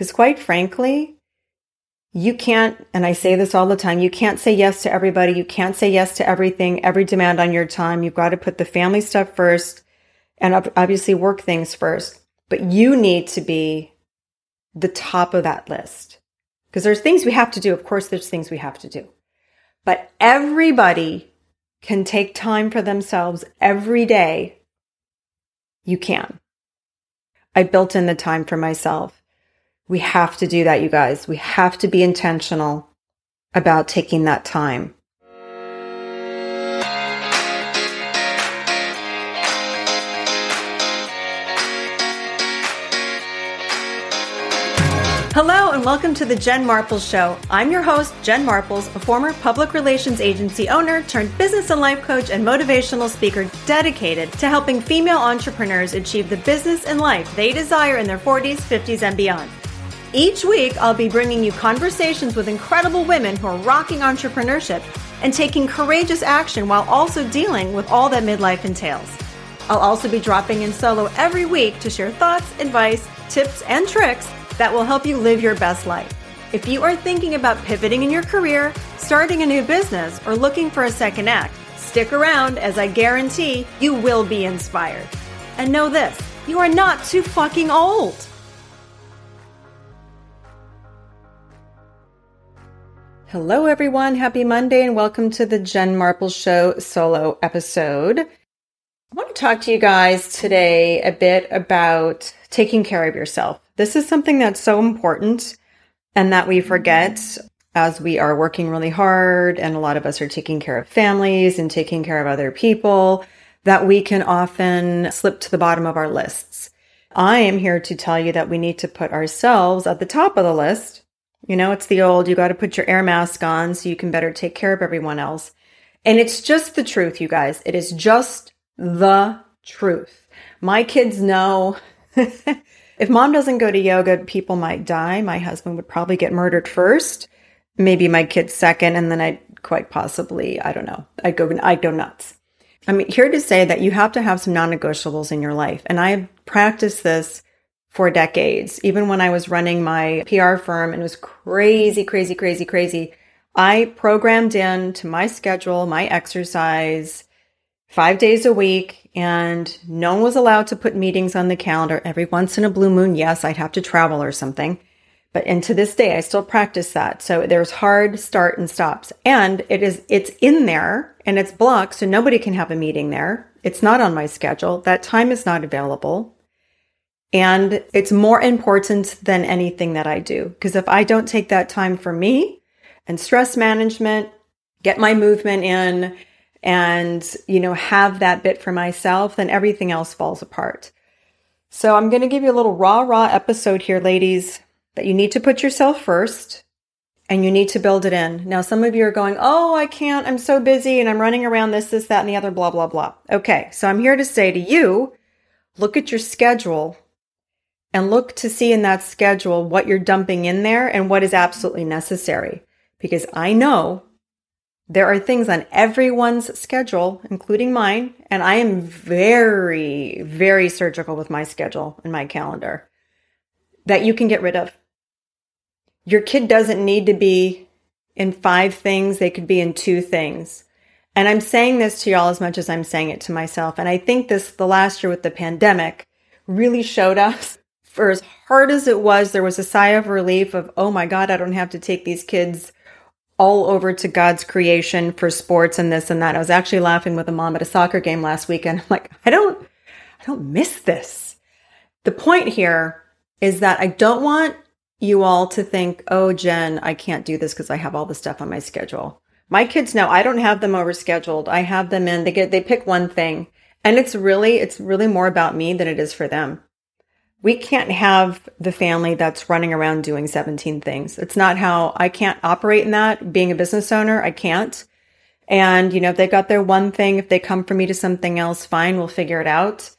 Because quite frankly, you can't, and I say this all the time, you can't say yes to everybody. You can't say yes to everything, every demand on your time. You've got to put the family stuff first and obviously work things first. But you need to be the top of that list because there's things we have to do. Of course, there's things we have to do, but everybody can take time for themselves every day. You can. I built in the time for myself. We have to do that, you guys. We have to be intentional about taking that time. Hello and welcome to the Jen Marples Show. I'm your host, Jen Marples, a former public relations agency owner turned business and life coach and motivational speaker dedicated to helping female entrepreneurs achieve the business and life they desire in their 40s, 50s, and beyond. Each week, I'll be bringing you conversations with incredible women who are rocking entrepreneurship and taking courageous action while also dealing with all that midlife entails. I'll also be dropping in solo every week to share thoughts, advice, tips, and tricks that will help you live your best life. If you are thinking about pivoting in your career, starting a new business, or looking for a second act, stick around as I guarantee you will be inspired. And know this you are not too fucking old. Hello, everyone. Happy Monday and welcome to the Jen Marples Show solo episode. I want to talk to you guys today a bit about taking care of yourself. This is something that's so important and that we forget as we are working really hard and a lot of us are taking care of families and taking care of other people that we can often slip to the bottom of our lists. I am here to tell you that we need to put ourselves at the top of the list you know, it's the old, you got to put your air mask on so you can better take care of everyone else. And it's just the truth, you guys. It is just the truth. My kids know if mom doesn't go to yoga, people might die. My husband would probably get murdered first, maybe my kids second, and then I'd quite possibly, I don't know, I'd go, I'd go nuts. I'm here to say that you have to have some non negotiables in your life. And I've practiced this for decades. Even when I was running my PR firm and it was crazy, crazy, crazy, crazy, I programmed in to my schedule, my exercise five days a week, and no one was allowed to put meetings on the calendar. Every once in a blue moon, yes, I'd have to travel or something. But and to this day, I still practice that. So there's hard start and stops. And it is, it's in there and it's blocked. So nobody can have a meeting there. It's not on my schedule. That time is not available. And it's more important than anything that I do. Because if I don't take that time for me and stress management, get my movement in and, you know, have that bit for myself, then everything else falls apart. So I'm going to give you a little raw, raw episode here, ladies, that you need to put yourself first and you need to build it in. Now, some of you are going, Oh, I can't. I'm so busy and I'm running around this, this, that, and the other, blah, blah, blah. Okay. So I'm here to say to you, look at your schedule and look to see in that schedule what you're dumping in there and what is absolutely necessary. Because I know there are things on everyone's schedule, including mine, and I am very, very surgical with my schedule and my calendar that you can get rid of. Your kid doesn't need to be in five things, they could be in two things. And I'm saying this to y'all as much as I'm saying it to myself. And I think this, the last year with the pandemic, really showed us for as hard as it was, there was a sigh of relief of, oh my God, I don't have to take these kids all over to God's creation for sports and this and that. I was actually laughing with a mom at a soccer game last weekend. I'm like, I don't, I don't miss this. The point here is that I don't want you all to think, oh, Jen, I can't do this because I have all the stuff on my schedule. My kids know I don't have them overscheduled. I have them in, they get, they pick one thing. And it's really, it's really more about me than it is for them we can't have the family that's running around doing 17 things. It's not how I can't operate in that. Being a business owner, I can't. And, you know, if they've got their one thing, if they come for me to something else, fine, we'll figure it out.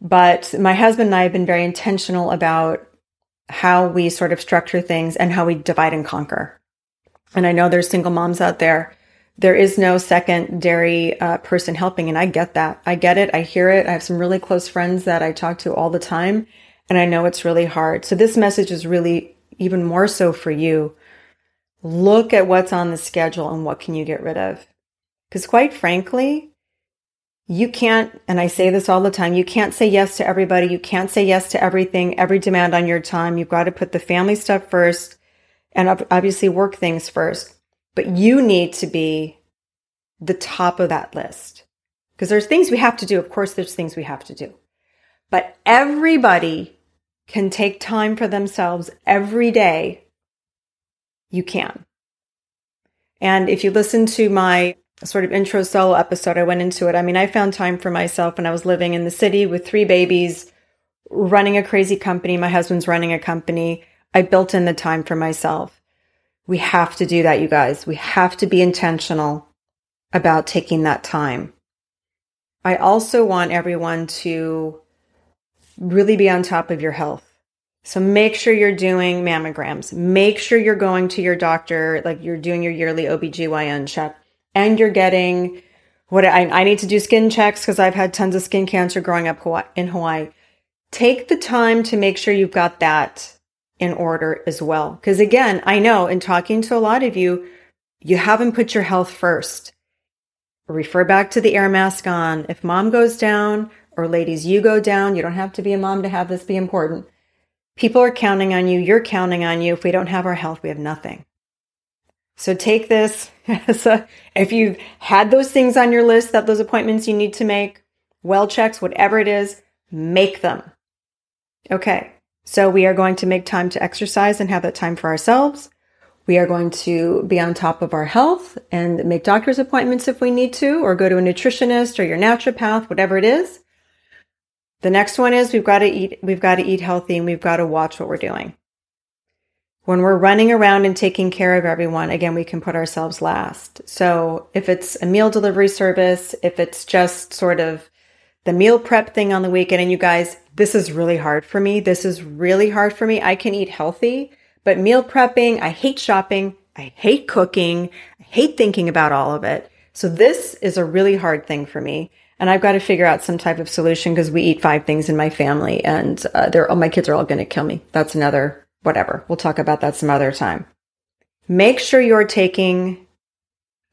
But my husband and I have been very intentional about how we sort of structure things and how we divide and conquer. And I know there's single moms out there. There is no secondary uh, person helping. And I get that. I get it. I hear it. I have some really close friends that I talk to all the time And I know it's really hard. So this message is really even more so for you. Look at what's on the schedule and what can you get rid of? Because quite frankly, you can't, and I say this all the time, you can't say yes to everybody. You can't say yes to everything, every demand on your time. You've got to put the family stuff first and obviously work things first. But you need to be the top of that list because there's things we have to do. Of course, there's things we have to do, but everybody can take time for themselves every day. You can. And if you listen to my sort of intro solo episode, I went into it. I mean, I found time for myself when I was living in the city with three babies, running a crazy company. My husband's running a company. I built in the time for myself. We have to do that, you guys. We have to be intentional about taking that time. I also want everyone to really be on top of your health. So make sure you're doing mammograms. Make sure you're going to your doctor, like you're doing your yearly OBGYN check and you're getting what I, I need to do skin checks because I've had tons of skin cancer growing up in Hawaii. Take the time to make sure you've got that in order as well. Because again, I know in talking to a lot of you, you haven't put your health first. Refer back to the air mask on. If mom goes down, or ladies, you go down, you don't have to be a mom to have this be important. People are counting on you. You're counting on you. If we don't have our health, we have nothing. So take this as a, if you've had those things on your list, that those appointments you need to make, well checks, whatever it is, make them. Okay. So we are going to make time to exercise and have that time for ourselves. We are going to be on top of our health and make doctor's appointments if we need to, or go to a nutritionist or your naturopath, whatever it is. The next one is we've got to eat, we've got to eat healthy and we've got to watch what we're doing. When we're running around and taking care of everyone, again, we can put ourselves last. So if it's a meal delivery service, if it's just sort of the meal prep thing on the weekend, and you guys, this is really hard for me. This is really hard for me. I can eat healthy, but meal prepping, I hate shopping. I hate cooking. I hate thinking about all of it. So this is a really hard thing for me. And I've got to figure out some type of solution because we eat five things in my family and uh, they're, oh, my kids are all going to kill me. That's another whatever. We'll talk about that some other time. Make sure you're taking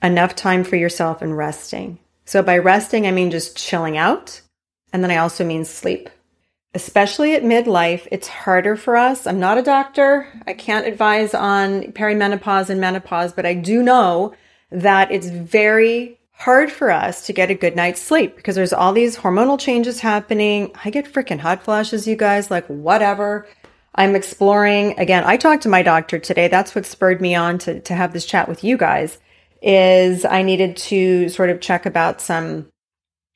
enough time for yourself and resting. So by resting, I mean just chilling out. And then I also mean sleep. Especially at midlife, it's harder for us. I'm not a doctor. I can't advise on perimenopause and menopause, but I do know that it's very hard for us to get a good night's sleep because there's all these hormonal changes happening. I get freaking hot flashes, you guys, like whatever. I'm exploring again. I talked to my doctor today. That's what spurred me on to, to have this chat with you guys is I needed to sort of check about some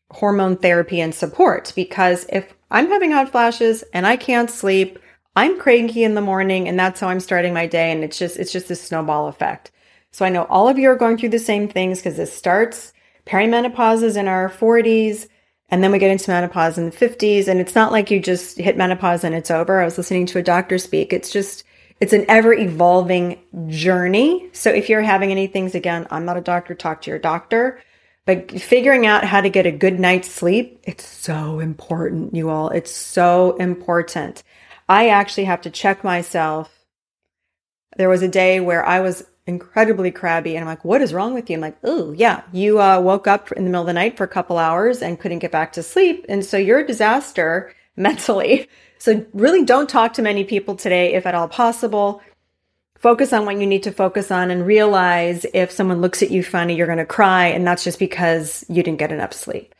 hormone therapy and support because if I'm having hot flashes and I can't sleep, I'm cranky in the morning and that's how I'm starting my day. And it's just, it's just a snowball effect. So I know all of you are going through the same things because this starts perimenopause is in our 40s. And then we get into menopause in the 50s. And it's not like you just hit menopause and it's over. I was listening to a doctor speak. It's just, it's an ever evolving journey. So if you're having any things, again, I'm not a doctor, talk to your doctor. But figuring out how to get a good night's sleep, it's so important, you all. It's so important. I actually have to check myself. There was a day where I was incredibly crabby. And I'm like, what is wrong with you? I'm like, oh, yeah, you uh, woke up in the middle of the night for a couple hours and couldn't get back to sleep. And so you're a disaster mentally. So really don't talk to many people today, if at all possible. Focus on what you need to focus on and realize if someone looks at you funny, you're going to cry. And that's just because you didn't get enough sleep.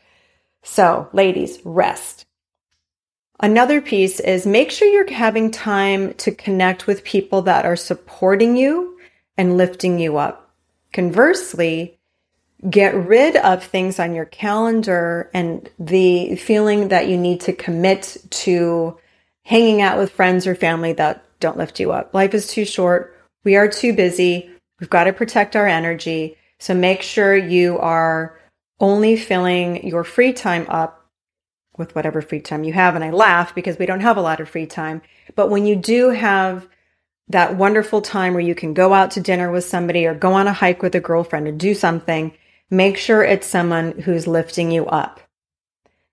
So, ladies, rest. Another piece is make sure you're having time to connect with people that are supporting you and lifting you up. Conversely, get rid of things on your calendar and the feeling that you need to commit to hanging out with friends or family that don't lift you up. Life is too short. We are too busy. We've got to protect our energy. So make sure you are only filling your free time up with whatever free time you have. And I laugh because we don't have a lot of free time. But when you do have that wonderful time where you can go out to dinner with somebody or go on a hike with a girlfriend or do something, make sure it's someone who's lifting you up.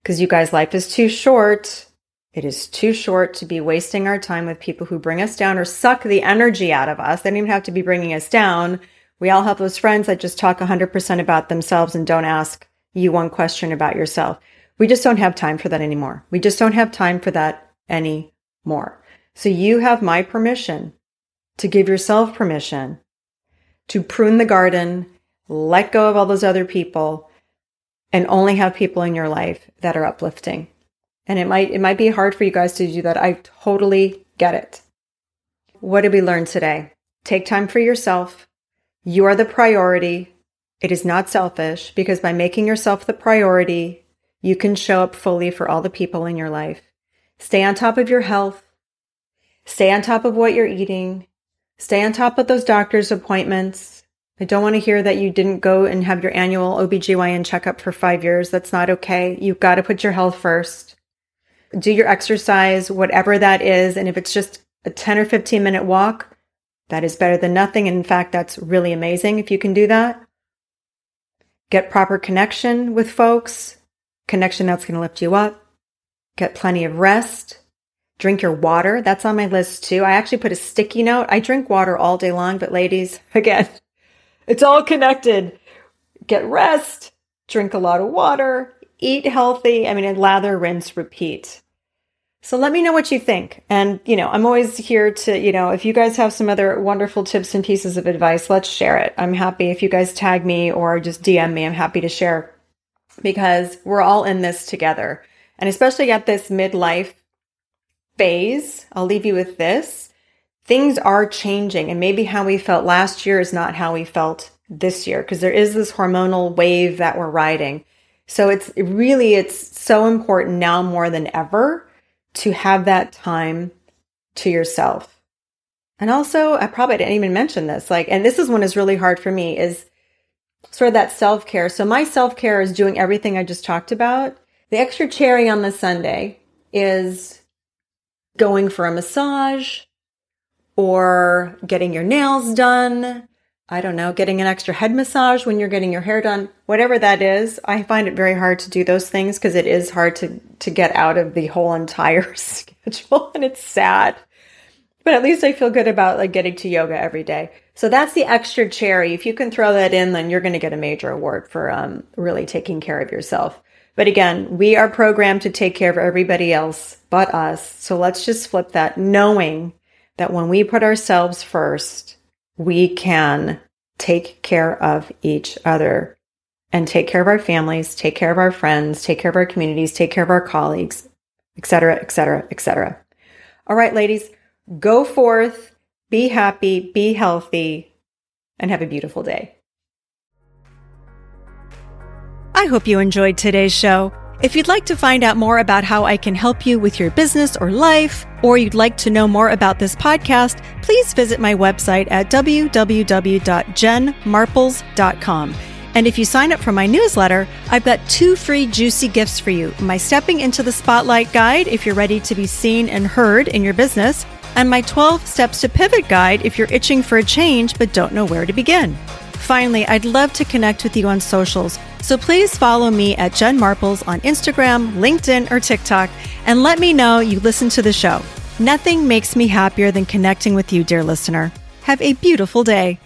Because you guys, life is too short It is too short to be wasting our time with people who bring us down or suck the energy out of us. They don't even have to be bringing us down. We all have those friends that just talk 100% about themselves and don't ask you one question about yourself. We just don't have time for that anymore. We just don't have time for that anymore. So you have my permission to give yourself permission to prune the garden, let go of all those other people, and only have people in your life that are uplifting. And it might, it might be hard for you guys to do that. I totally get it. What did we learn today? Take time for yourself. You are the priority. It is not selfish because by making yourself the priority, you can show up fully for all the people in your life. Stay on top of your health. Stay on top of what you're eating. Stay on top of those doctor's appointments. I don't want to hear that you didn't go and have your annual OBGYN checkup for five years. That's not okay. You've got to put your health first do your exercise, whatever that is. And if it's just a 10 or 15 minute walk, that is better than nothing. And in fact, that's really amazing if you can do that. Get proper connection with folks, connection that's going to lift you up. Get plenty of rest. Drink your water. That's on my list too. I actually put a sticky note. I drink water all day long, but ladies, again, it's all connected. Get rest, drink a lot of water, eat healthy. I mean, lather, rinse, repeat. So let me know what you think. And, you know, I'm always here to, you know, if you guys have some other wonderful tips and pieces of advice, let's share it. I'm happy if you guys tag me or just DM me. I'm happy to share because we're all in this together. And especially at this midlife phase, I'll leave you with this. Things are changing and maybe how we felt last year is not how we felt this year because there is this hormonal wave that we're riding. So it's really, it's so important now more than ever to have that time to yourself. And also, I probably didn't even mention this, like, and this is one is really hard for me is sort of that self care. So my self care is doing everything I just talked about. The extra cherry on the sundae is going for a massage or getting your nails done I don't know, getting an extra head massage when you're getting your hair done, whatever that is. I find it very hard to do those things because it is hard to to get out of the whole entire schedule and it's sad. But at least I feel good about like getting to yoga every day. So that's the extra cherry. If you can throw that in, then you're going to get a major award for um, really taking care of yourself. But again, we are programmed to take care of everybody else but us. So let's just flip that, knowing that when we put ourselves first, we can take care of each other and take care of our families, take care of our friends, take care of our communities, take care of our colleagues, etc., etc., etc. All right, ladies, go forth, be happy, be healthy, and have a beautiful day. I hope you enjoyed today's show. If you'd like to find out more about how I can help you with your business or life, or you'd like to know more about this podcast, please visit my website at www.jenmarples.com. And if you sign up for my newsletter, I've got two free juicy gifts for you my Stepping into the Spotlight guide if you're ready to be seen and heard in your business, and my 12 Steps to Pivot guide if you're itching for a change but don't know where to begin. Finally, I'd love to connect with you on socials. So please follow me at Jen Marples on Instagram, LinkedIn, or TikTok and let me know you listen to the show. Nothing makes me happier than connecting with you, dear listener. Have a beautiful day.